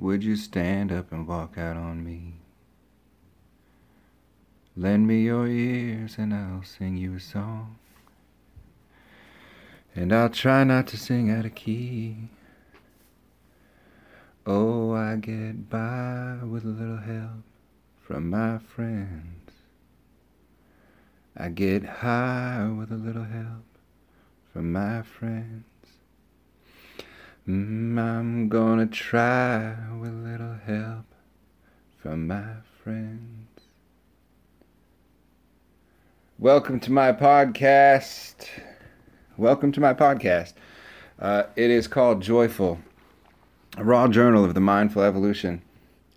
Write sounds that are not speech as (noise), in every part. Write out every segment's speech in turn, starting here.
Would you stand up and walk out on me? Lend me your ears and I'll sing you a song. And I'll try not to sing out of key. Oh, I get by with a little help from my friends. I get high with a little help from my friends. Mm, I'm gonna try with a little help from my friends. Welcome to my podcast. Welcome to my podcast. Uh, it is called Joyful, a raw journal of the mindful evolution.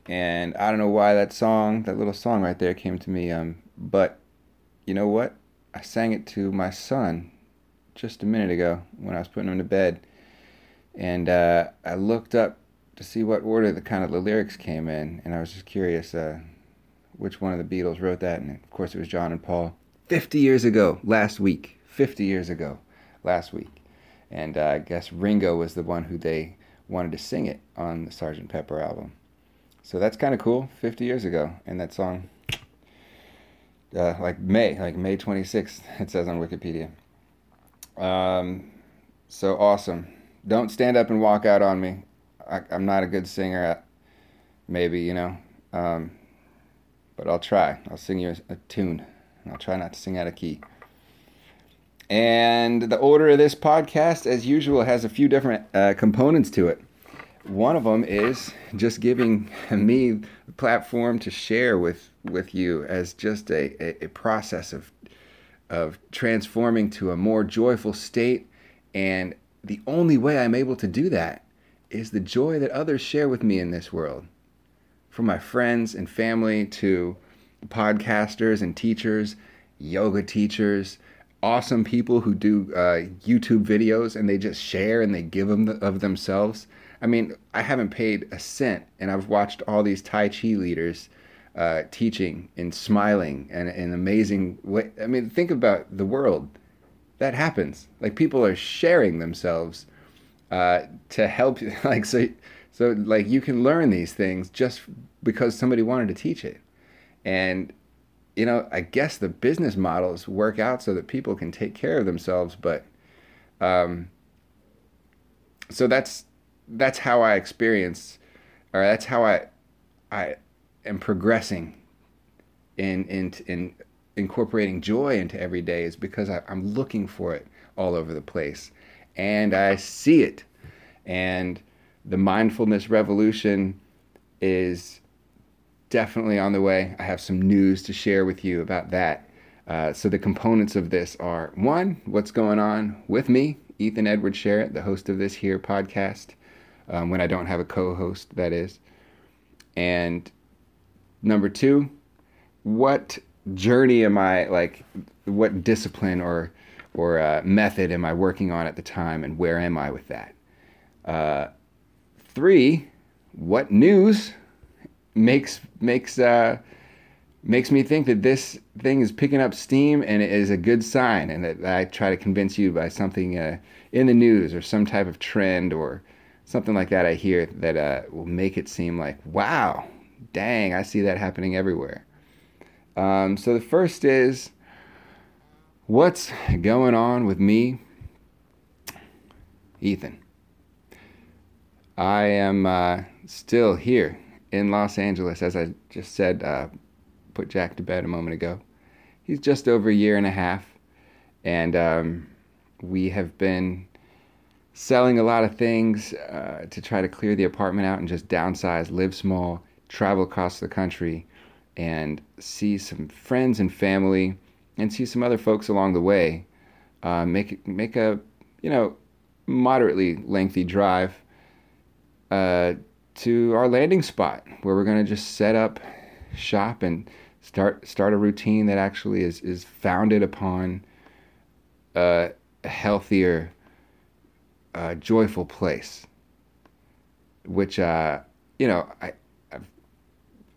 And I don't know why that song, that little song right there, came to me. Um, but you know what? I sang it to my son just a minute ago when I was putting him to bed, and uh, I looked up to see what order the kind of the lyrics came in, and I was just curious uh, which one of the Beatles wrote that, and of course it was John and Paul. Fifty years ago, last week. Fifty years ago, last week, and uh, I guess Ringo was the one who they wanted to sing it on the Sgt. Pepper album. So that's kind of cool. Fifty years ago, and that song uh, like May, like May 26th, (laughs) it says on Wikipedia. Um, so awesome. Don't stand up and walk out on me. I, am not a good singer, maybe, you know. Um, but I'll try. I'll sing you a, a tune. I'll try not to sing out of key. And the order of this podcast, as usual, has a few different uh, components to it. One of them is just giving (laughs) me the platform to share with, with you as just a, a, a process of, of transforming to a more joyful state. And the only way I'm able to do that is the joy that others share with me in this world. From my friends and family to podcasters and teachers, yoga teachers, awesome people who do uh, YouTube videos and they just share and they give them of themselves. I mean, I haven't paid a cent, and I've watched all these Tai Chi leaders uh, teaching and smiling and an amazing way. I mean, think about the world that happens. Like people are sharing themselves uh, to help. (laughs) Like so, so like you can learn these things just because somebody wanted to teach it, and you know, I guess the business models work out so that people can take care of themselves, but. Um, so that's that's how I experience, or that's how I, I am progressing in in in incorporating joy into every day is because I, I'm looking for it all over the place, and I see it, and the mindfulness revolution is definitely on the way. I have some news to share with you about that. Uh, so the components of this are one, what's going on with me, Ethan Edward Sharrett, the host of this here podcast um, when I don't have a co-host, that is. And number two, what journey am I like? What discipline or or uh, method am I working on at the time, and where am I with that? Uh, three, what news makes makes uh, makes me think that this thing is picking up steam and it is a good sign, and that I try to convince you by something uh, in the news or some type of trend or something like that I hear that uh, will make it seem like, wow, dang, I see that happening everywhere. Um, so the first is, what's going on with me, Ethan? I am uh, still here in Los Angeles, as I just said, uh, put Jack to bed a moment ago. He's just over a year and a half, and um, we have been selling a lot of things uh, to try to clear the apartment out and just downsize, live small, travel across the country, and see some friends and family, and see some other folks along the way. Uh, make make a you know moderately lengthy drive uh, to our landing spot where we're going to just set up shop and start start a routine that actually is is founded upon uh, a healthier uh, joyful place, which uh, you know I,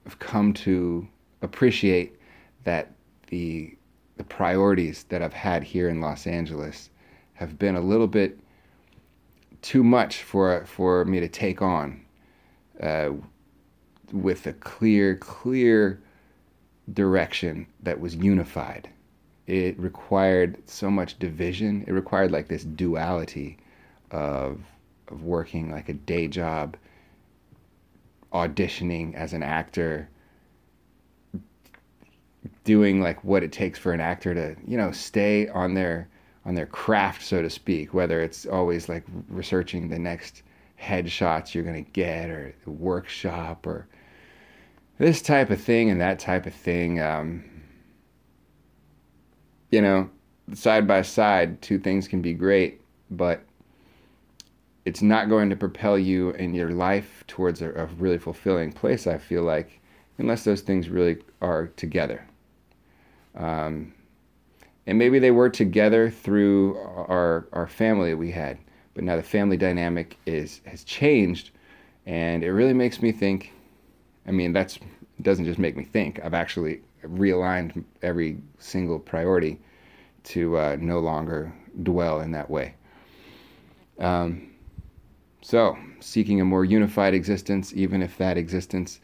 I've, come to appreciate that the the priorities that I've had here in Los Angeles have been a little bit too much for for me to take on uh, with a clear, clear direction that was unified. It required so much division. It required like this duality of of working like a day job, auditioning as an actor, doing like what it takes for an actor to, you know, stay on their on their craft, so to speak, whether it's always like researching the next headshots you're going to get or the workshop or this type of thing and that type of thing. Um, you know, side by side, two things can be great, but it's not going to propel you in your life towards a, a really fulfilling place, I feel like, unless those things really are together. Um, and maybe they were together through our, our family we had, but now the family dynamic is has changed, and it really makes me think. I mean, that's doesn't just make me think. I've actually realigned every single priority to uh, no longer dwell in that way. Um, so, seeking a more unified existence, even if that existence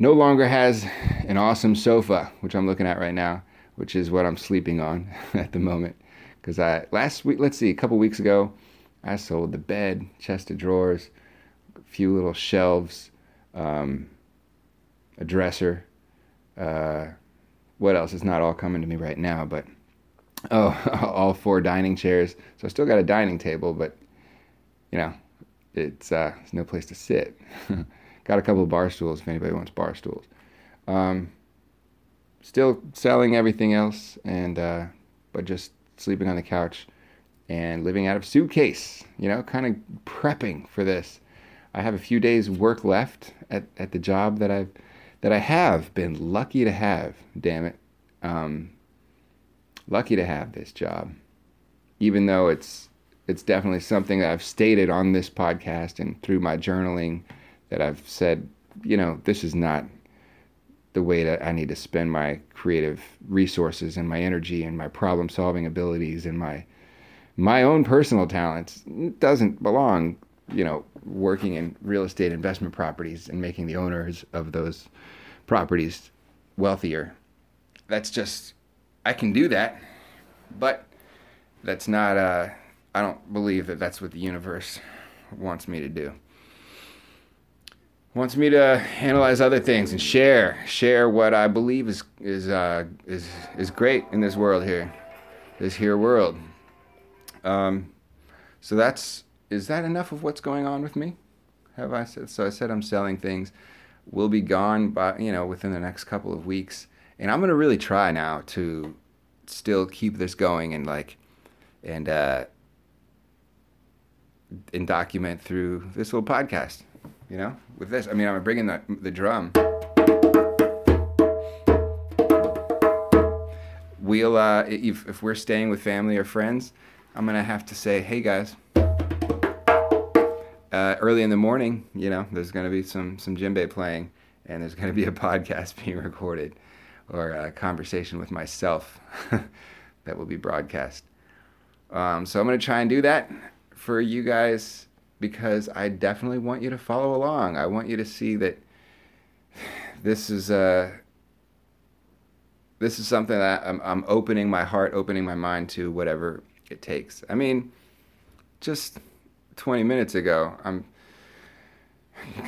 no longer has an awesome sofa, which I'm looking at right now, which is what I'm sleeping on (laughs) at the moment. Because I last week, let's see, a couple weeks ago, I sold the bed, chest of drawers, a few little shelves, um, a dresser. Uh, what else? It's not all coming to me right now, but oh, (laughs) all four dining chairs. So I still got a dining table, but you know, it's uh, there's no place to sit. (laughs) Got a couple of bar stools if anybody wants bar stools. Um, still selling everything else, and uh, but just sleeping on the couch and living out of suitcase. You know, kind of prepping for this. I have a few days work left at, at the job that I've that I have been lucky to have. Damn it, um, lucky to have this job, even though it's it's definitely something that I've stated on this podcast and through my journaling that I've said, you know, this is not the way that I need to spend my creative resources and my energy and my problem solving abilities and my my own personal talents it doesn't belong, you know, working in real estate investment properties and making the owners of those properties wealthier. That's just I can do that, but that's not uh I don't believe that that's what the universe wants me to do. Wants me to analyze other things and share, share what I believe is is uh, is is great in this world here, this here world. Um, so that's is that enough of what's going on with me? Have I said so? I said I'm selling things. Will be gone by you know within the next couple of weeks, and I'm gonna really try now to still keep this going and like and uh, and document through this little podcast. You know, with this, I mean, I'm bringing the the drum. We'll uh, if if we're staying with family or friends, I'm gonna have to say, hey guys. Uh, early in the morning, you know, there's gonna be some some djembe playing, and there's gonna be a (laughs) podcast being recorded, or a conversation with myself (laughs) that will be broadcast. Um, so I'm gonna try and do that for you guys because I definitely want you to follow along. I want you to see that this is a uh, this is something that I'm, I'm opening my heart, opening my mind to whatever it takes. I mean, just 20 minutes ago, I'm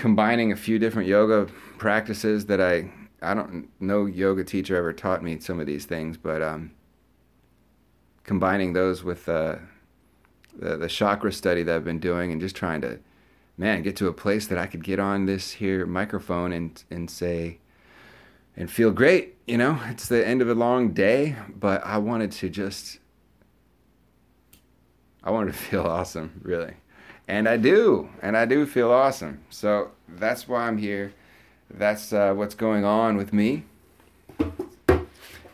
combining a few different yoga practices that I I don't no yoga teacher ever taught me some of these things, but um, combining those with uh, the, the chakra study that I've been doing and just trying to, man, get to a place that I could get on this here microphone and, and say, and feel great. You know, it's the end of a long day, but I wanted to just, I wanted to (laughs) feel awesome, really. And I do, and I do feel awesome. So that's why I'm here. That's uh, what's going on with me.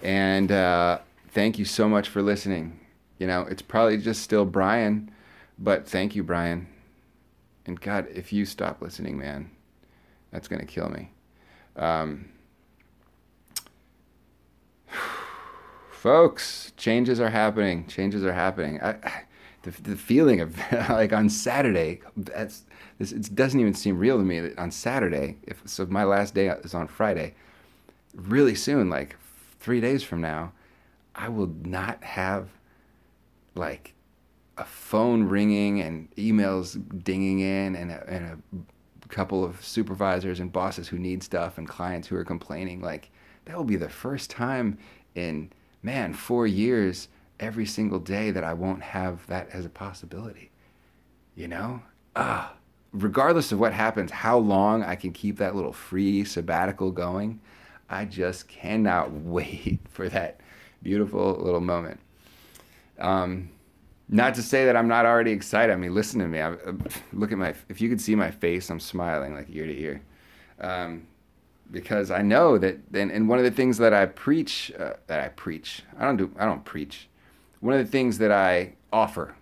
And uh, thank you so much for listening. You know, it's probably just still Brian, but thank you, Brian. And God, if you stop listening, man, that's going to kill me. Um, (sighs) folks, changes are happening. Changes are happening. I, the, the feeling of (laughs) like on Saturday. That's this. It doesn't even seem real to me that on Saturday. If so, my last day is on Friday. Really soon, like three days from now, I will not have like a phone ringing and emails dinging in and a, and a couple of supervisors and bosses who need stuff and clients who are complaining. Like that will be the first time in man four years every single day that I won't have that as a possibility. You know? Ah, regardless of what happens, how long I can keep that little free sabbatical going, I just cannot (laughs) wait for that beautiful little moment. Um, not to say that I'm not already excited. I mean, listen to me. I, uh, look at my. If you could see my face, I'm smiling like ear to ear, um, because I know that. And, and one of the things that I preach, uh, that I preach, I don't do. I don't preach one of the things that I offer,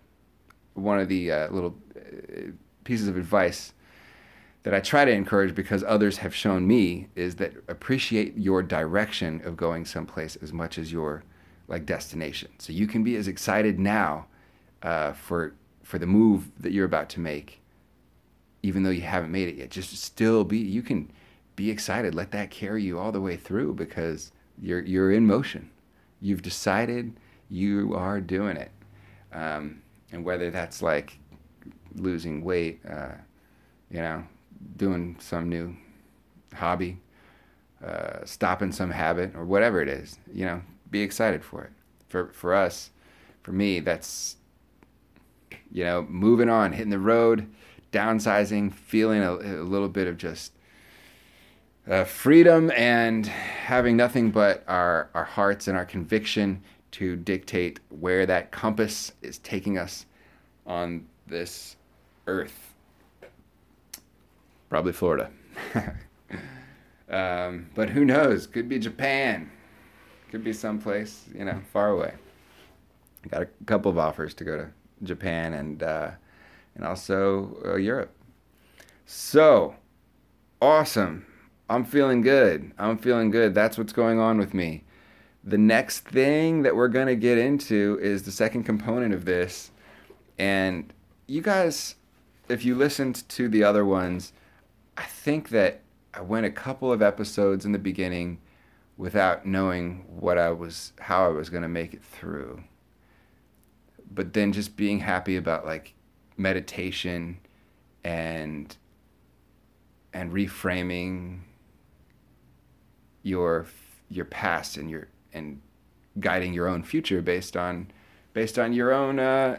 one of the uh, little uh, pieces of advice that I try to encourage because others have shown me is that appreciate your direction of going someplace as much as your like destination. So you can be as excited now uh, for for the move that you're about to make, even though you haven't made it yet. Just still be you can be excited. Let that carry you all the way through because you're you're in motion. You've decided you are doing it. Um, and whether that's like losing weight, uh, you know, doing some new hobby, uh, stopping some habit, or whatever it is, you know, be excited for it. For for us, for me, that's you know, moving on, hitting the road, downsizing, feeling a, a little bit of just uh, freedom and having nothing but our, our hearts and our conviction to dictate where that compass is taking us on this earth. Probably Florida. (laughs) um, but who knows? Could be Japan. Could be someplace, you know, far away. I got a couple of offers to go to Japan and uh, and also uh, Europe. So awesome. I'm feeling good. I'm feeling good. That's what's going on with me the next thing that we're going to get into is the second component of this. And you guys, if you listened to the other ones, I think that I went a couple of episodes in the beginning without knowing what I was, how I was going to make it through. But then just being happy about like meditation and and reframing your your past and your and guiding your own future based on based on your own uh,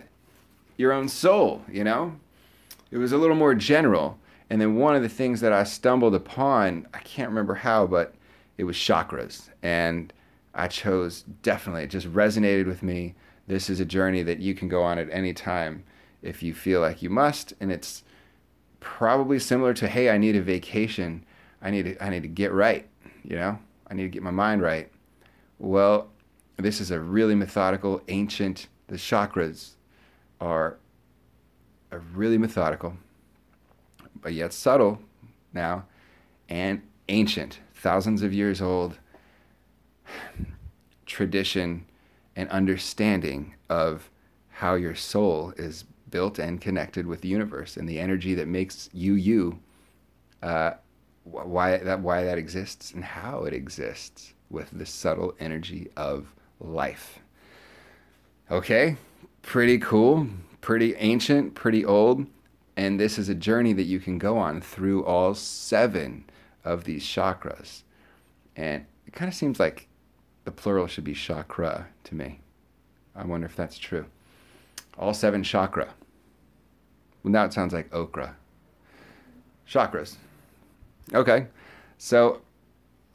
your own soul. You know, it was a little more general. And then one of the things that I stumbled upon, I can't remember how, but it was chakras, and I chose definitely. It just resonated with me. This is a journey that you can go on at any time if you feel like you must, and it's probably similar to, hey, I need a vacation. I need to, I need to get right. You know, I need to get my mind right. Well, this is a really methodical, ancient, the chakras are a really methodical, but yet subtle now, and ancient, thousands of years old tradition and understanding of how your soul is built and connected with the universe and the energy that makes you you, uh, why that why that exists and how it exists with the subtle energy of life. Okay, pretty cool, pretty ancient, pretty old. And this is a journey that you can go on through all seven of these chakras. And it kind of seems like the plural should be chakra to me. I wonder if that's true. All seven chakra. Well, now it sounds like okra. Chakras. Okay. So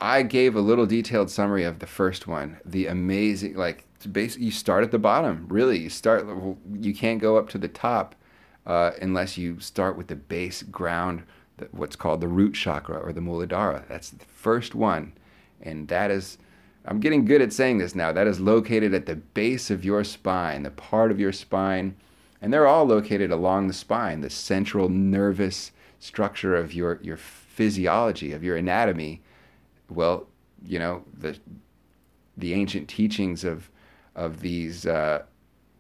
I gave a little detailed summary of the first one. The amazing, like, basically, you start at the bottom. Really, you start. You can't go up to the top uh, unless you start with the base ground, what's called the root chakra or the Muladhara. That's the first one, and that is. I'm getting good at saying this now. That is located at the base of your spine, the part of your spine, and they're all located along the spine, the central nervous structure of your your physiology, of your anatomy well, you know, the the ancient teachings of of these uh,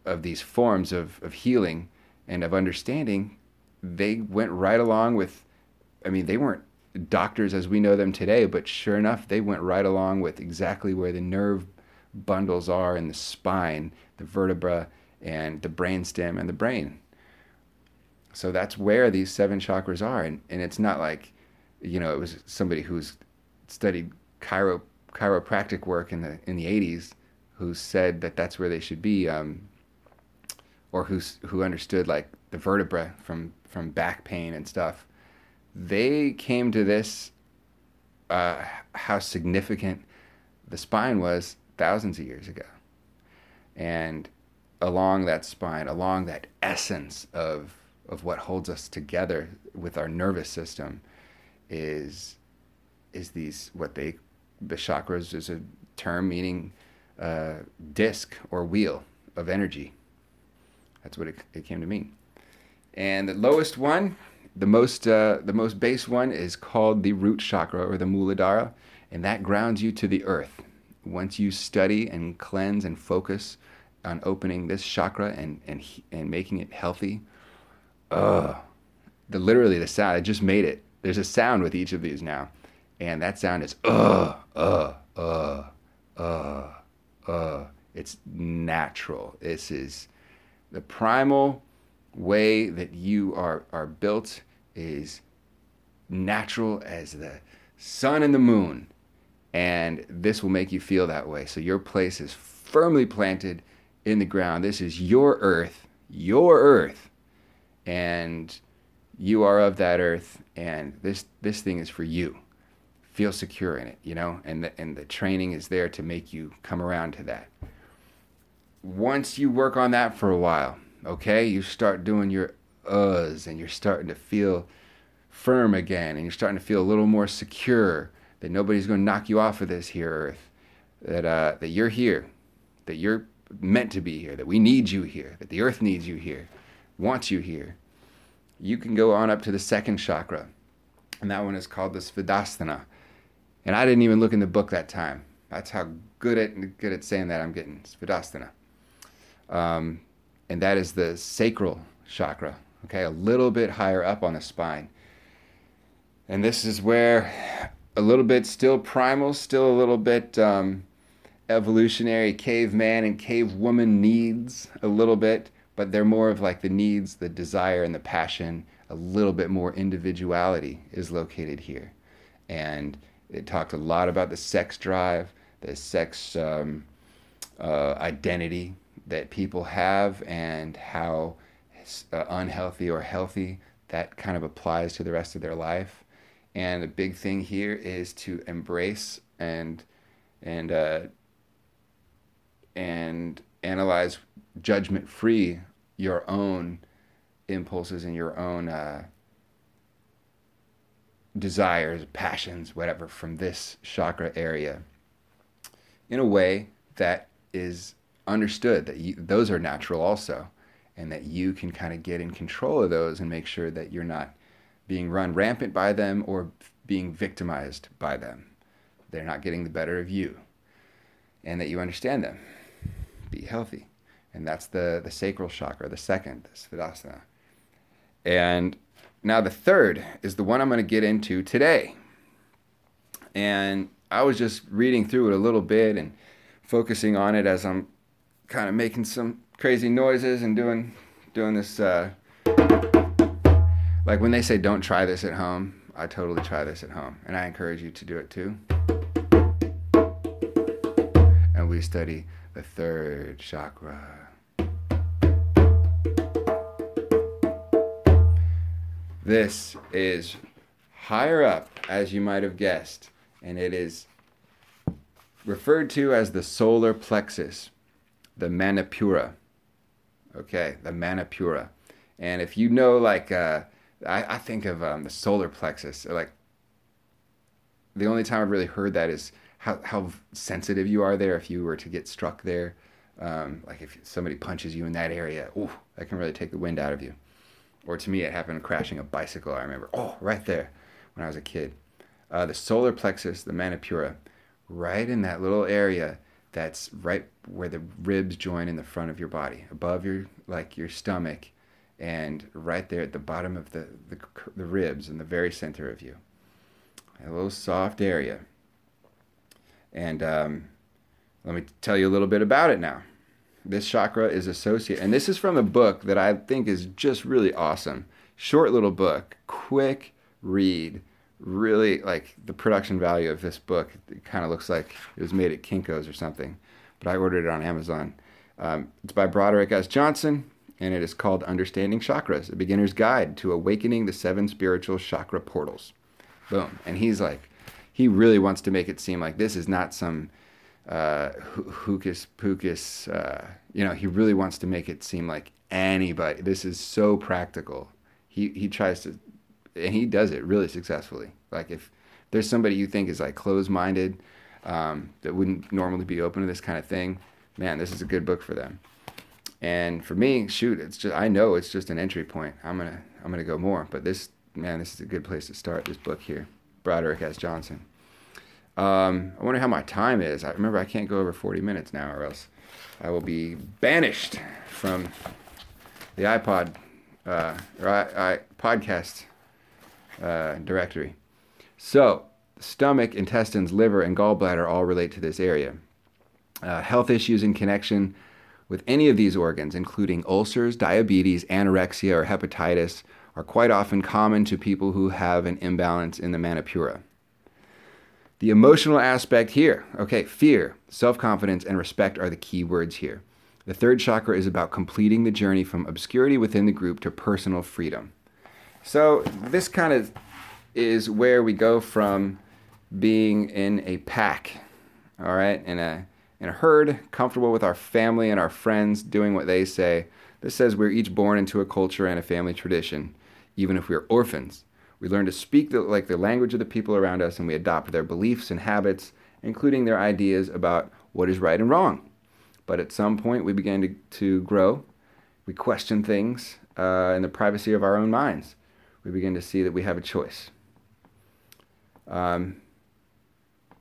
of these forms of, of healing and of understanding, they went right along with, I mean, they weren't doctors as we know them today, but sure enough, they went right along with exactly where the nerve bundles are in the spine, the vertebra, and the brainstem and the brain. So that's where these seven chakras are. And, and it's not like, you know, it was somebody who's studied chiro, chiropractic work in the, in the 80s who said that that's where they should be, um, or who's, who understood like the vertebra from, from back pain and stuff. They came to this, uh, how significant the spine was thousands of years ago. And along that spine, along that essence of of what holds us together with our nervous system is is these what they the chakras is a term meaning uh, disc or wheel of energy. That's what it, it, came to mean. And the lowest one, the most uh, the most base one is called the root chakra or the Muladhara, and that grounds you to the earth. Once you study and cleanse and focus on opening this chakra and and and making it healthy, uh, the literally the sound. I just made it. There's a sound with each of these now, and that sound is uh uh uh uh uh. It's natural. This is the primal way that you are are built is natural as the sun and the moon, and this will make you feel that way. So your place is firmly planted in the ground. This is your earth, your earth and you are of that earth and this this thing is for you feel secure in it you know and the, and the training is there to make you come around to that once you work on that for a while okay you start doing your uhs and you're starting to feel firm again and you're starting to feel a little more secure that nobody's going to knock you off of this here earth that uh, that you're here that you're meant to be here that we need you here that the earth needs you here wants you here, you can go on up to the second chakra. And that one is called the Svadhisthana. And I didn't even look in the book that time. That's how good at good at saying that I'm getting Svadhisthana. Um, and that is the sacral chakra. Okay, a little bit higher up on the spine. And this is where a little bit still primal, still a little bit um, evolutionary caveman and cavewoman needs a little bit but they're more of like the needs, the desire, and the passion. A little bit more individuality is located here. And it talked a lot about the sex drive, the sex um, uh, identity that people have, and how uh, unhealthy or healthy that kind of applies to the rest of their life. And the big thing here is to embrace and and uh, and analyze judgment free your own impulses and your own uh, desires, passions, whatever, from this chakra area in a way that is understood that you, those are natural also, and that you can kind of get in control of those and make sure that you're not being run rampant by them or being victimized by them. They're not getting the better of you, and that you understand them. Be healthy and that's the the sacral chakra, the second, the Svadhisthana. And now the third is the one I'm going to get into today. And I was just reading through it a little bit and focusing on it as I'm kind of making some crazy noises and doing doing this uh, like when they say don't try this at home, I totally try this at home and I encourage you to do it too. And we study the third chakra. This is higher up, as you might have guessed, and it is referred to as the solar plexus, the Manipura. Okay, the Manipura. And if you know, like, uh, I, I, think of um, the solar plexus, like, the only time I've really heard that is how, how sensitive you are there if you were to get struck there. Um, like, if somebody punches you in that area, ooh, that can really take the wind out of you. Or to me, it happened crashing a bicycle. I remember, oh, right there when I was a kid. Uh, the solar plexus, the Manipura, right in that little area that's right where the ribs join in the front of your body, above your like your stomach, and right there at the bottom of the the, the ribs in the very center of you. A little soft area. And um, let me tell you a little bit about it now. This chakra is associated, and this is from a book that I think is just really awesome. Short little book, quick read. Really like the production value of this book. It kind of looks like it was made at Kinko's or something, but I ordered it on Amazon. Um, it's by Broderick S. Johnson, and it is called Understanding Chakras: A Beginner's Guide to Awakening the Seven Spiritual Chakra Portals. Boom. And he's like, he really wants to make it seem like this is not some uh, hocus pocus. Uh, you know, he really wants to make it seem like anybody. This is so practical. He he tries to and he does it really successfully. Like if there's somebody you think is like closed-minded um, that wouldn't normally be open to this kind of thing, man, this is a good book for them. And for me, shoot, it's just I know it's just an entry point. I'm gonna I'm gonna go more, but this man, this is a good place to start. This book here, Broderick S. Johnson. Um, I wonder how my time is. I remember I can't go over 40 minutes now, or else I will be banished from the iPod uh, or I, I podcast uh, directory. So, stomach, intestines, liver, and gallbladder all relate to this area. Uh, health issues in connection with any of these organs, including ulcers, diabetes, anorexia, or hepatitis, are quite often common to people who have an imbalance in the Manipura. The emotional aspect here, okay, fear, self confidence, and respect are the key words here. The third chakra is about completing the journey from obscurity within the group to personal freedom. So this kind of is where we go from being in a pack, all right, in a in a herd, comfortable with our family and our friends, doing what they say. This says we're each born into a culture and a family tradition, even if we're orphans. We learn to speak the, like the language of the people around us, and we adopt their beliefs and habits, including their ideas about what is right and wrong. But at some point, we begin to, to grow. We question things uh, in the privacy of our own minds we begin to see that we have a choice. Um,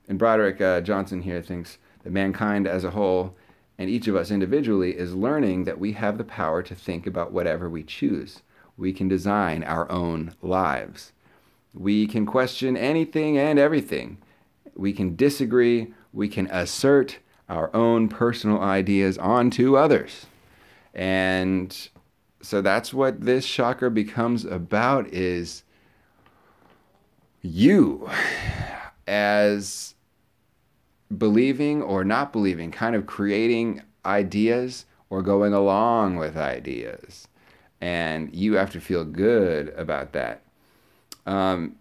and Broderick uh, Johnson here thinks that mankind as a whole and each of us individually is learning that we have the power to think about whatever we choose. We can design our own lives. We can question anything and everything. We can disagree. We can assert our own personal ideas onto others. And so that's what this chakra becomes about is you as believing or not believing, kind of creating ideas or going along with ideas. And you have to feel good about that. Um,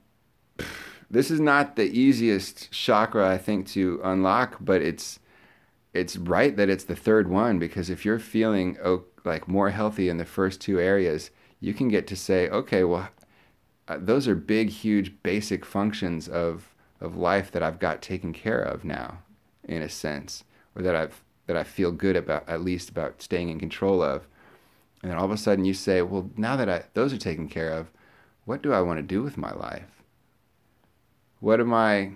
this is not the easiest chakra, I think, to unlock, but it's it's right that it's the third one because if you're feeling like more healthy in the first two areas, you can get to say, okay, well, uh, those are big, huge, basic functions of of life that I've got taken care of now, in a sense, or that I've that I feel good about, at least about staying in control of. And then all of a sudden you say, well, now that I, those are taken care of, what do I want to do with my life? What am I?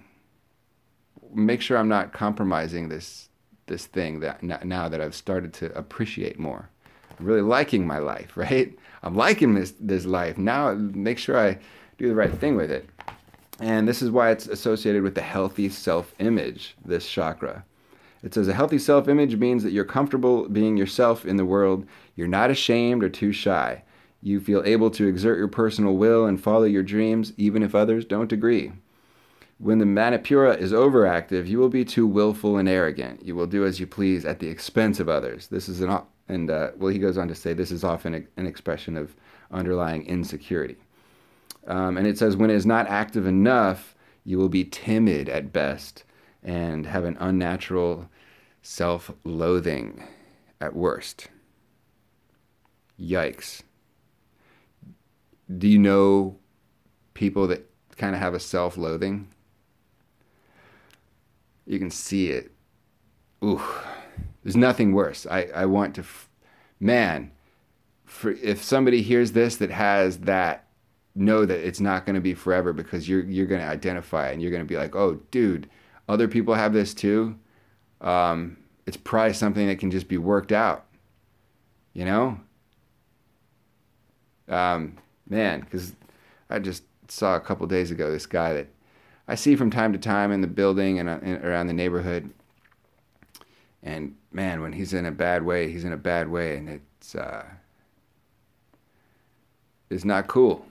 Make sure I'm not compromising this this thing that now that I've started to appreciate more. Really liking my life, (laughs) right? I'm liking this this life. Now make sure I do the right thing with it. And this is why it's associated with the healthy self-image, this chakra. It says a healthy self-image means that you're comfortable being yourself in the world. You're not ashamed or too shy. You feel able to exert your personal will and follow your dreams even if others don't agree. When the Manipura is overactive, you will be too willful and arrogant. You will do as you please at the expense of others. This is an and uh, well, he goes on to say this is often an expression of underlying insecurity. Um, and it says when it is not active enough, you will be timid at best and have an unnatural self-loathing at worst. Yikes. Do you know people that kind of have a self-loathing? You can see it. Ooh, there's nothing worse. I, I want to, f- man, for, if somebody hears this that has that, know that it's not going to be forever because you're, you're going to identify and you're going to be like, oh, dude, other people have this too. Um, it's probably something that can just be worked out. You know? Um, man, because I just saw a couple days ago this guy that I see from time to time in the building and, uh, around the neighborhood. And man, when he's in a bad way, he's in a bad way, and it's uh, it's not cool.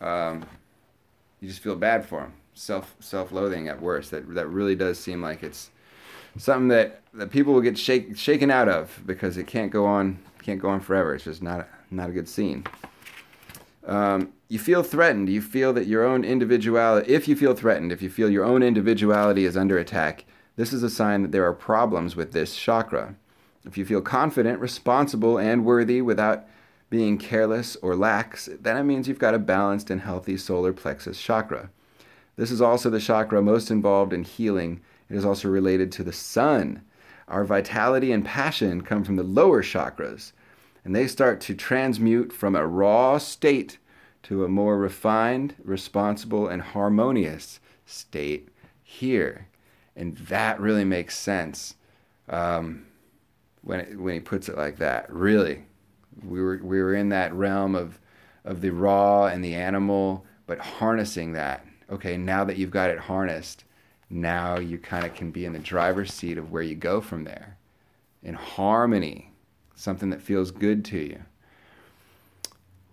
Um, you just feel bad for him, self self loathing at worst. That that really does seem like it's something that, that people will get shake, shaken out of because it can't go on can't go on forever. It's just not a, not a good scene. Um, you feel threatened. You feel that your own individuality. If you feel threatened, if you feel your own individuality is under attack, this is a sign that there are problems with this chakra. If you feel confident, responsible, and worthy without being careless or lax, then it means you've got a balanced and healthy solar plexus chakra. This is also the chakra most involved in healing it is also related to the sun. Our vitality and passion come from the lower chakras, and they start to transmute from a raw state to a more refined, responsible, and harmonious state here. And that really makes sense um, when, it, when he puts it like that. Really, we were, we were in that realm of, of the raw and the animal, but harnessing that. Okay, now that you've got it harnessed, now you kind of can be in the driver's seat of where you go from there in harmony, something that feels good to you.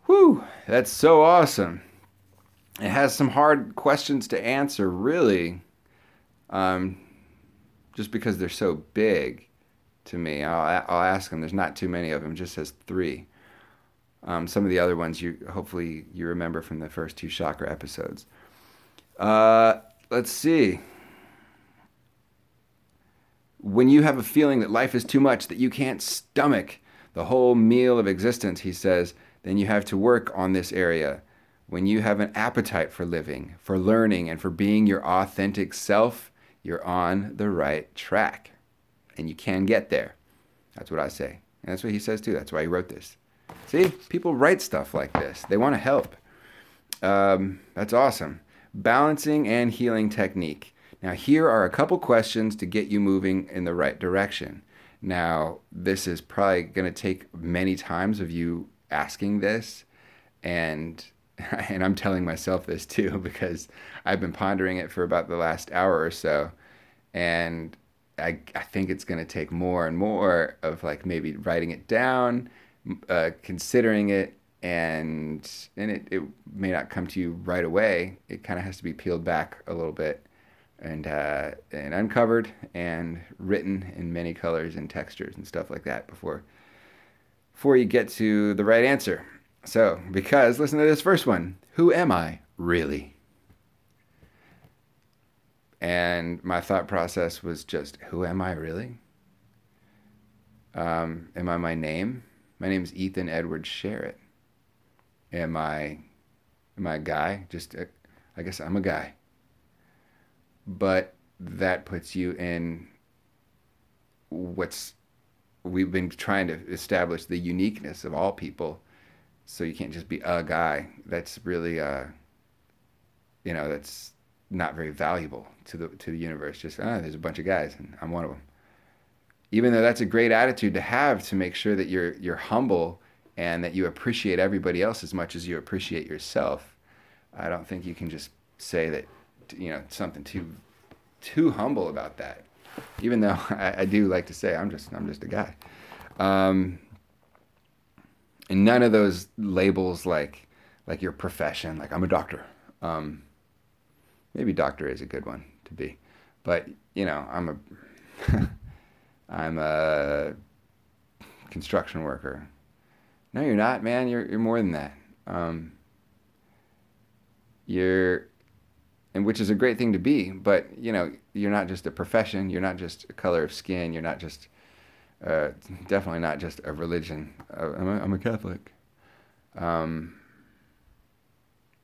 Whew, that's so awesome. It has some hard questions to answer, really, um, just because they're so big to me. I'll, I'll ask them. There's not too many of them, just says three. Um, some of the other ones you hopefully you remember from the first two chakra episodes. Uh, let's see when you have a feeling that life is too much, that you can't stomach the whole meal of existence, he says, then you have to work on this area. When you have an appetite for living, for learning, and for being your authentic self, you're on the right track. And you can get there. That's what I say. And that's what he says too. That's why he wrote this. See, people write stuff like this, they want to help. Um, that's awesome. Balancing and healing technique. Now, here are a couple questions to get you moving in the right direction. Now, this is probably going to take many times of you asking this, and (laughs) and I'm telling myself this too (laughs) because I've been pondering it for about the last hour or so, and I I think it's going to take more and more of like maybe writing it down, uh, considering it, and and it, it may not come to you right away. It kind of has to be peeled back a little bit and uh, and uncovered and written in many colors and textures and stuff like that before before you get to the right answer. So, because listen to this first one. Who am I really? And my thought process was just, who am I really? Um, am I my name? My name is Ethan Edward Sharrett. Am I, am I a guy? Just, a, I guess I'm a guy but that puts you in what's we've been trying to establish the uniqueness of all people so you can't just be a guy that's really uh you know that's not very valuable to the to the universe just ah there's a bunch of guys and I'm one of them even though that's a great attitude to have to make sure that you're you're humble and that you appreciate everybody else as much as you appreciate yourself I don't think you can just say that you know something too too humble about that. Even though (laughs) I, I do like to say I'm just I'm just a guy. Um, and none of those labels like like your profession, like I'm a doctor. Um, maybe doctor is a good one to be, but you know I'm a (laughs) I'm a construction worker. No, you're not, man. You're you're more than that. Um, you're and which is a great thing to be. But you know, you're not just a profession. You're not just a color of skin. You're not just uh, definitely not just a religion. Uh, I'm, a, I'm, a Catholic. Um,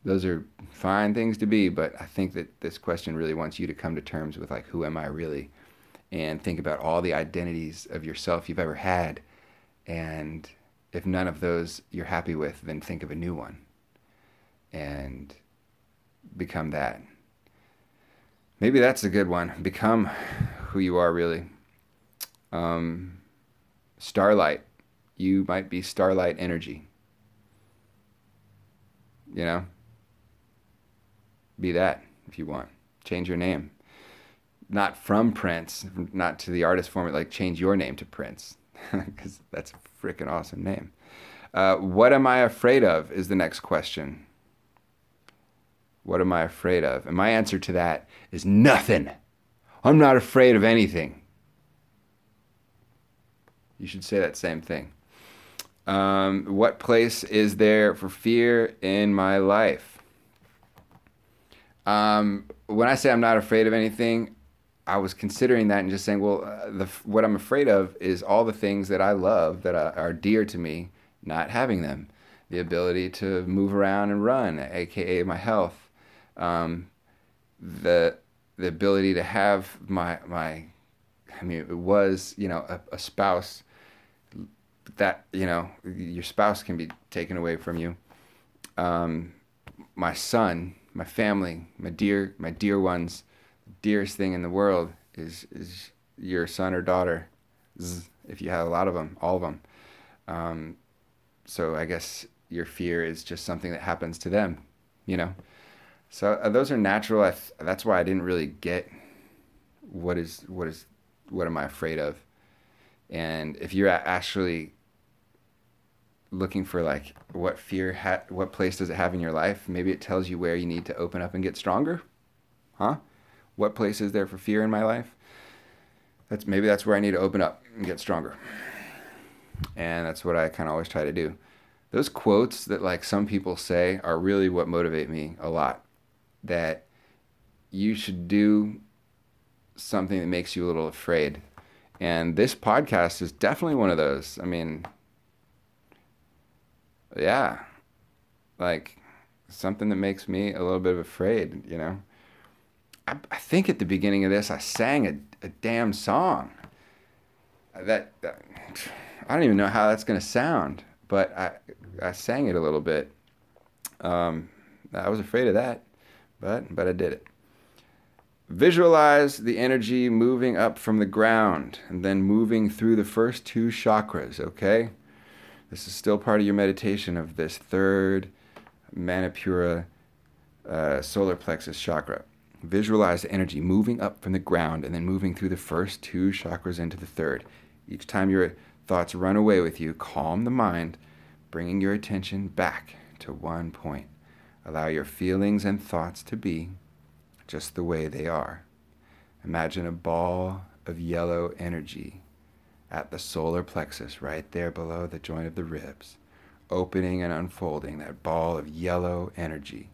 those are fine things to be, but I think that this question really wants you to come to terms with like, who am I really, and think about all the identities of yourself you've ever had, and if none of those you're happy with, then think of a new one, and become that. Maybe that's a good one. Become who you are really. Um, starlight. You might be starlight energy. You know? Be that if you want. Change your name. Not from Prince, not to the artist form, like change your name to Prince, (laughs) because that's a freaking awesome name. Uh, what am I afraid of is the next question. What am I afraid of? And my answer to that is nothing. I'm not afraid of anything. You should say that same thing. Um, what place is there for fear in my life? Um, when I say I'm not afraid of anything, I was considering that and just saying, well, uh, the, what I'm afraid of is all the things that I love that are, are dear to me, not having them. The ability to move around and run, aka my health. Um, the the ability to have my my I mean it was you know a, a spouse that you know your spouse can be taken away from you. Um, my son my family my dear my dear ones the dearest thing in the world is is your son or daughter. If you have a lot of them all of them um, so i guess your fear is just something that happens to them you know? So uh, those are natural. Th- that's why i didn't really get what is what is what am i afraid of? And if you're actually looking for like what fear ha- what place does it have in your life? Maybe it tells you where you need to open up and get stronger. Huh? What place is there for fear in my life? That's maybe that's where i need to open up and get stronger. And that's what i kind of always try to do. Those quotes that like some people say are really what motivate me a lot. That you should do something that makes you a little afraid. And this podcast is definitely one of those. I mean yeah, like something that makes me a little bit afraid, you know. I, I think at the beginning of this, I sang a, a damn song. That, that I don't even know how that's gonna sound, but I I sang it a little bit. Um, I was afraid of that, but but I did it. Visualize the energy moving up from the ground and then moving through the first two chakras, okay? This is still part of your meditation of this third Manipura uh, solar plexus chakra. Visualize the energy moving up from the ground and then moving through the first two chakras into the third. Each time your thoughts run away with you, calm the mind, bringing your attention back to one point. Allow your feelings and thoughts to be just the way they are. Imagine a ball of yellow energy at the solar plexus, right there below the joint of the ribs, opening and unfolding that ball of yellow energy.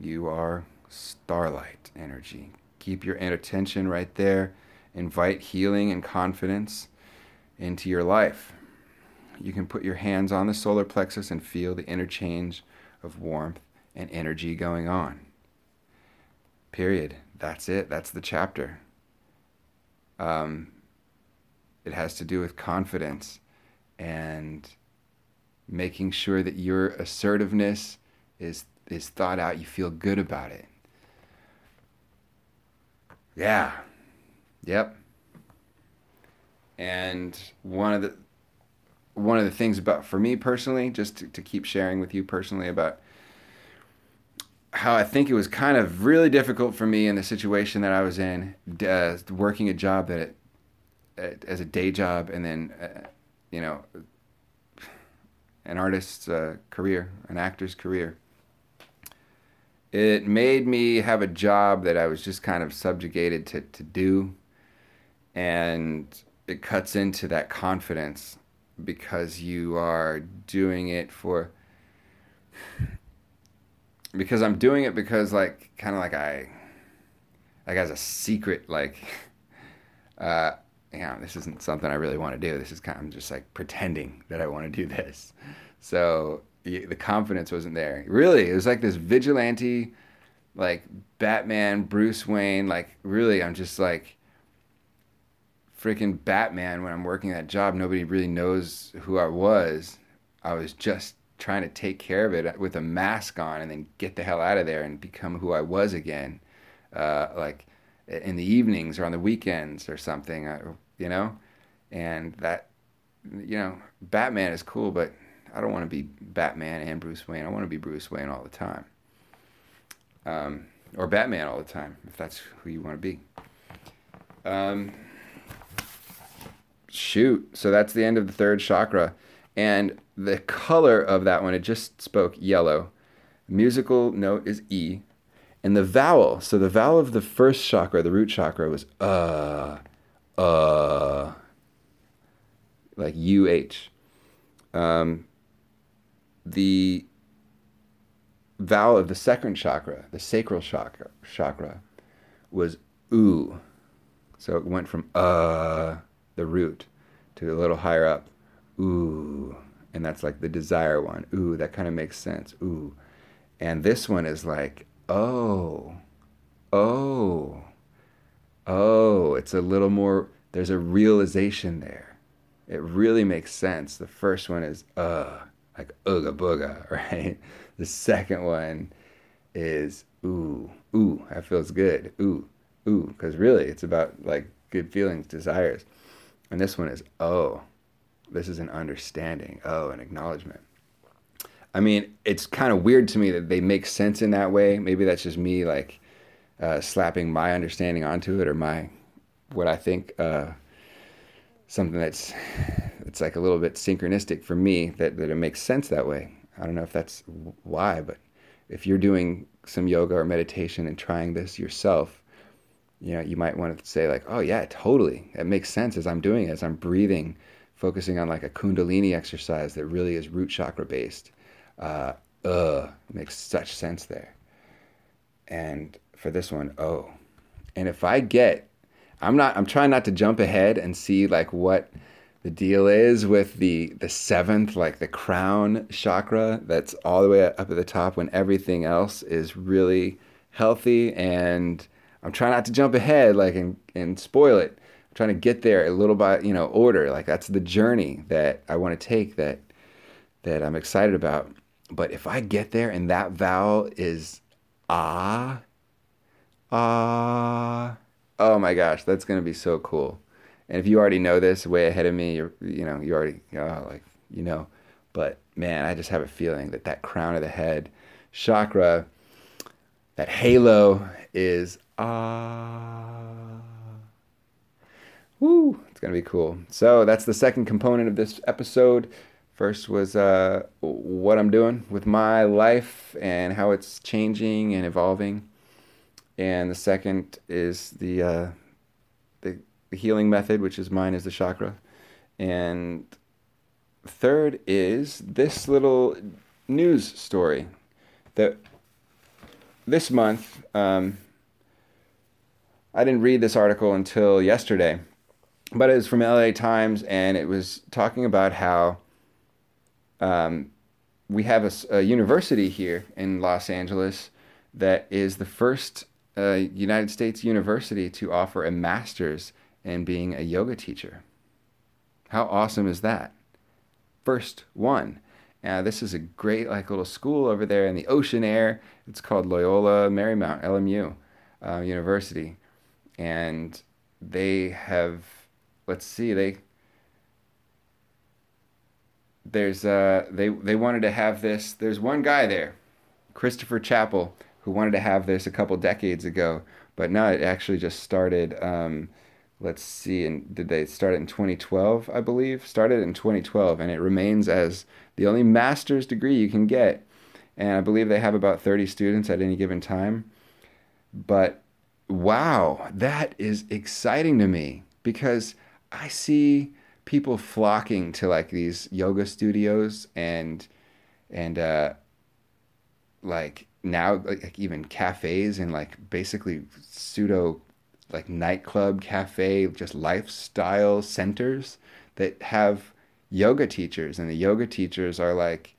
You are starlight energy. Keep your attention right there. Invite healing and confidence into your life. You can put your hands on the solar plexus and feel the interchange of warmth and energy going on. Period. That's it. That's the chapter. Um, it has to do with confidence and making sure that your assertiveness is is thought out. You feel good about it. Yeah. Yep. And one of the one of the things about for me personally, just to, to keep sharing with you personally about how I think it was kind of really difficult for me in the situation that I was in, uh, working a job that as a day job and then uh, you know an artist's uh, career an actor's career. It made me have a job that i was just kind of subjugated to, to do. And it cuts into that confidence because you are doing it for because i'm doing it because like kind of like i like as a secret like (laughs) uh you know, this isn't something I really want to do. This is kind of I'm just like pretending that I want to do this. So the confidence wasn't there. Really, it was like this vigilante, like Batman, Bruce Wayne. Like really, I'm just like freaking Batman when I'm working that job. Nobody really knows who I was. I was just trying to take care of it with a mask on and then get the hell out of there and become who I was again. Uh, like in the evenings or on the weekends or something. You know? And that, you know, Batman is cool, but I don't want to be Batman and Bruce Wayne. I want to be Bruce Wayne all the time. Um, or Batman all the time, if that's who you want to be. Um, shoot. So that's the end of the third chakra. And the color of that one, it just spoke yellow. Musical note is E. And the vowel, so the vowel of the first chakra, the root chakra, was uh, uh, like UH. Um, the vowel of the second chakra, the sacral chakra, chakra was oo. So it went from uh, the root, to a little higher up, ooh. And that's like the desire one. Ooh, that kind of makes sense. Ooh. And this one is like, oh, oh, oh. It's a little more, there's a realization there. It really makes sense. The first one is, uh, like ooga booga, (laughs) right? The second one is ooh, ooh, that feels good. Ooh, ooh, because really it's about like good feelings, desires. And this one is oh, this is an understanding. Oh, an acknowledgement. I mean, it's kind of weird to me that they make sense in that way. Maybe that's just me like uh, slapping my understanding onto it or my what I think uh, something that's it's like a little bit synchronistic for me that, that it makes sense that way. I don't know if that's why, but if you're doing some yoga or meditation and trying this yourself, you know, you might want to say like, oh yeah, totally. It makes sense as I'm doing it, as I'm breathing, focusing on like a kundalini exercise that really is root chakra based. Uh, uh, makes such sense there. And for this one, oh. And if I get, I'm not, I'm trying not to jump ahead and see like what the deal is with the the seventh like the crown chakra that's all the way up at the top when everything else is really healthy and i'm trying not to jump ahead like and, and spoil it i'm trying to get there a little by you know order like that's the journey that i want to take that that i'm excited about but if i get there and that vowel is ah ah oh my gosh that's going to be so cool and if you already know this way ahead of me, you're, you know, you already, oh, like, you know. But man, I just have a feeling that that crown of the head chakra, that halo is ah. Woo! It's gonna be cool. So that's the second component of this episode. First was uh, what I'm doing with my life and how it's changing and evolving, and the second is the uh, the healing method, which is mine is the chakra. And third is this little news story that this month, um, I didn't read this article until yesterday, but it was from LA Times and it was talking about how um, we have a, a, university here in Los Angeles that is the first uh, United States university to offer a master's in being a yoga teacher. How awesome is that? First one. Uh, this is a great like little school over there in the ocean air. It's called Loyola Marymount LMU uh, University, and they have let's see they there's uh they they wanted to have this. There's one guy there, Christopher Chapple, who wanted to have this a couple decades ago, but now it actually just started. Um, let's see, and did they start it in 2012? I believe started in 2012, and it remains as the only master's degree you can get. And I believe they have about 30 students at any given time. But wow, that is exciting to me because I see people flocking to like these yoga studios and and uh, like now like even cafes and like basically pseudo like nightclub, cafe, just lifestyle centers that have yoga teachers, and the yoga teachers are like,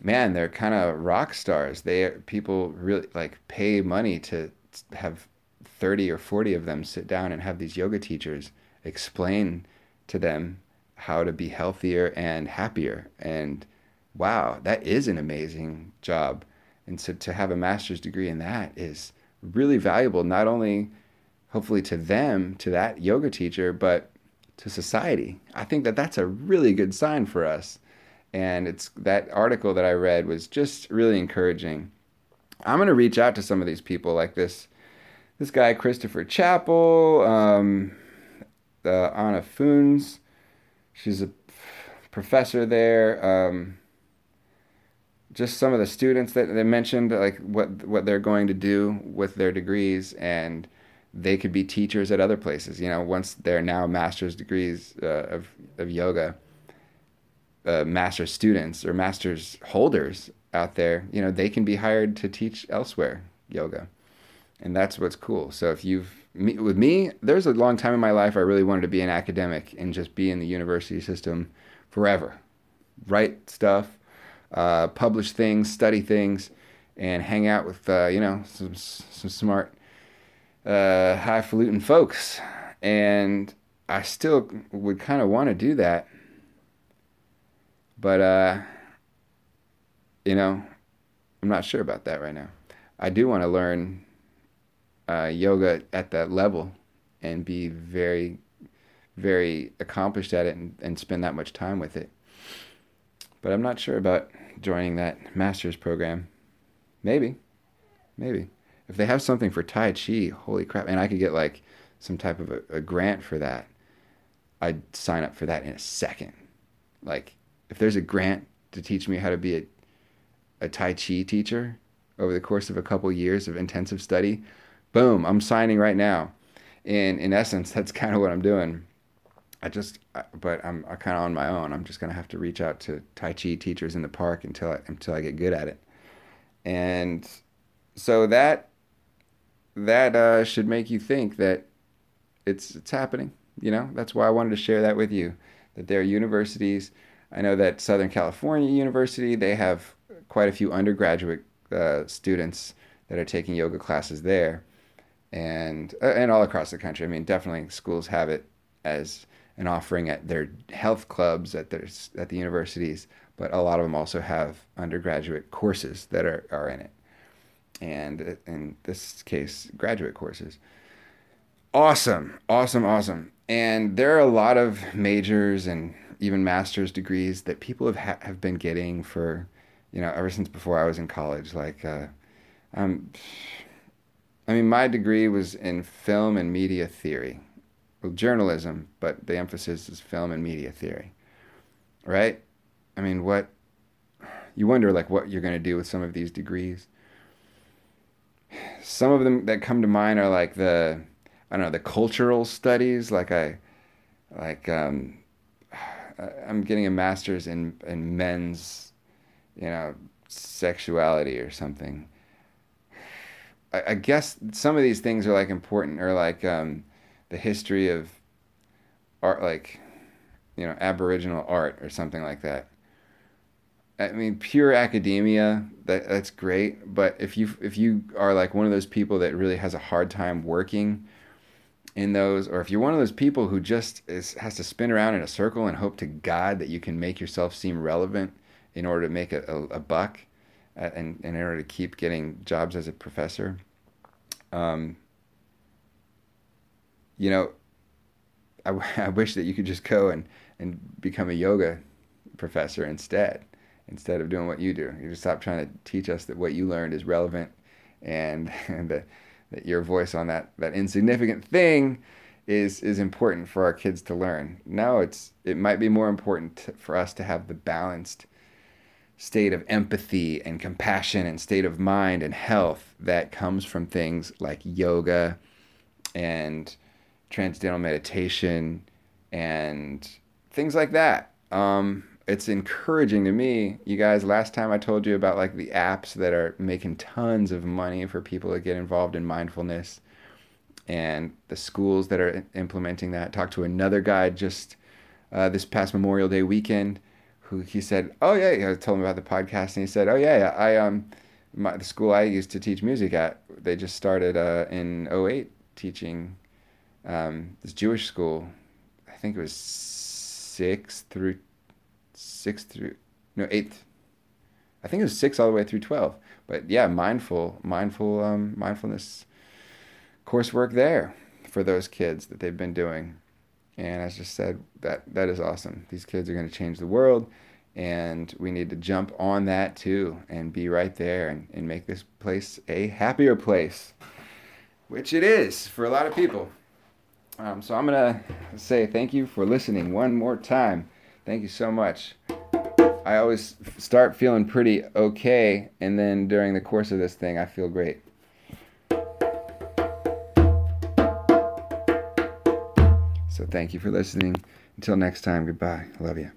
man, they're kind of rock stars. They people really like pay money to have thirty or forty of them sit down and have these yoga teachers explain to them how to be healthier and happier. And wow, that is an amazing job. And so to have a master's degree in that is really valuable, not only hopefully to them, to that yoga teacher, but to society. I think that that's a really good sign for us. And it's that article that I read was just really encouraging. I'm going to reach out to some of these people like this this guy Christopher Chapple, um, uh, Anna Foons. She's a professor there. Um, just some of the students that they mentioned, like what what they're going to do with their degrees, and they could be teachers at other places. You know, once they're now master's degrees uh, of of yoga, uh, master's students or master's holders out there, you know, they can be hired to teach elsewhere yoga, and that's what's cool. So if you've me, with me, there's a long time in my life I really wanted to be an academic and just be in the university system forever, write stuff uh, publish things, study things, and hang out with uh, you know some some smart, uh, highfalutin folks. And I still would kind of want to do that, but uh, you know, I'm not sure about that right now. I do want to learn uh, yoga at that level and be very, very accomplished at it and, and spend that much time with it. But I'm not sure about joining that master's program. Maybe. Maybe. If they have something for Tai Chi, holy crap. And I could get like some type of a, a grant for that. I'd sign up for that in a second. Like, if there's a grant to teach me how to be a, a Tai Chi teacher over the course of a couple years of intensive study, boom, I'm signing right now. And in essence, (laughs) that's kind of what I'm doing. I just, but I'm kind of on my own. I'm just gonna have to reach out to Tai Chi teachers in the park until I, until I get good at it, and so that that uh, should make you think that it's it's happening. You know, that's why I wanted to share that with you. That there are universities. I know that Southern California University they have quite a few undergraduate uh, students that are taking yoga classes there, and uh, and all across the country. I mean, definitely schools have it as an offering at their health clubs at their at the universities, but a lot of them also have undergraduate courses that are, are in it, and in this case, graduate courses. Awesome, awesome, awesome. And there are a lot of majors and even master's degrees that people have ha- have been getting for, you know, ever since before I was in college. Like, uh, um, I mean, my degree was in film and media theory well, journalism, but the emphasis is film and media theory, right? I mean, what you wonder like what you're going to do with some of these degrees. Some of them that come to mind are like the I don't know the cultural studies. Like I like um, (sighs) I'm getting a master's in in men's you know sexuality or something. I, I guess some of these things are like important or like um, the history of art, like you know, Aboriginal art or something like that. I mean, pure academia that that's great, but if you if you are like one of those people that really has a hard time working in those, or if you're one of those people who just is has to spin around in a circle and hope to God that you can make yourself seem relevant in order to make a, a, a buck, and in order to keep getting jobs as a professor, um, you know, I, (laughs) I wish that you could just go and, and become a yoga professor instead, instead of doing what you do. You just stop trying to teach us that what you learned is relevant and, and (laughs) that, that your voice on that, that insignificant thing is, is important for our kids to learn. No, it's, it might be more important for us to have the balanced state of empathy and compassion and state of mind and health that comes from things like yoga and transcendental meditation and things like that. Um, it's encouraging to me. You guys, last time I told you about like the apps that are making tons of money for people to get involved in mindfulness and the schools that are implementing that. Talked to another guy just uh, this past Memorial Day weekend who he said, "Oh yeah," I told him about the podcast and he said, "Oh yeah, yeah I um my, the school I used to teach music at, they just started uh, in 08 teaching um, this Jewish school. I think it was six through six through no eighth. I think it was six all the way through twelve. But yeah, mindful, mindful, um, mindfulness coursework there for those kids that they've been doing, And as just said, that that is awesome. These kids are going to change the world, and we need to jump on that too and be right there and, and make this place a happier place, which it is for a lot of people. Um, so I'm going to say thank you for listening one more time. Thank you so much. I always start feeling pretty okay, and then during the course of this thing, I feel great. So thank you for listening. Until next time, goodbye. Love you.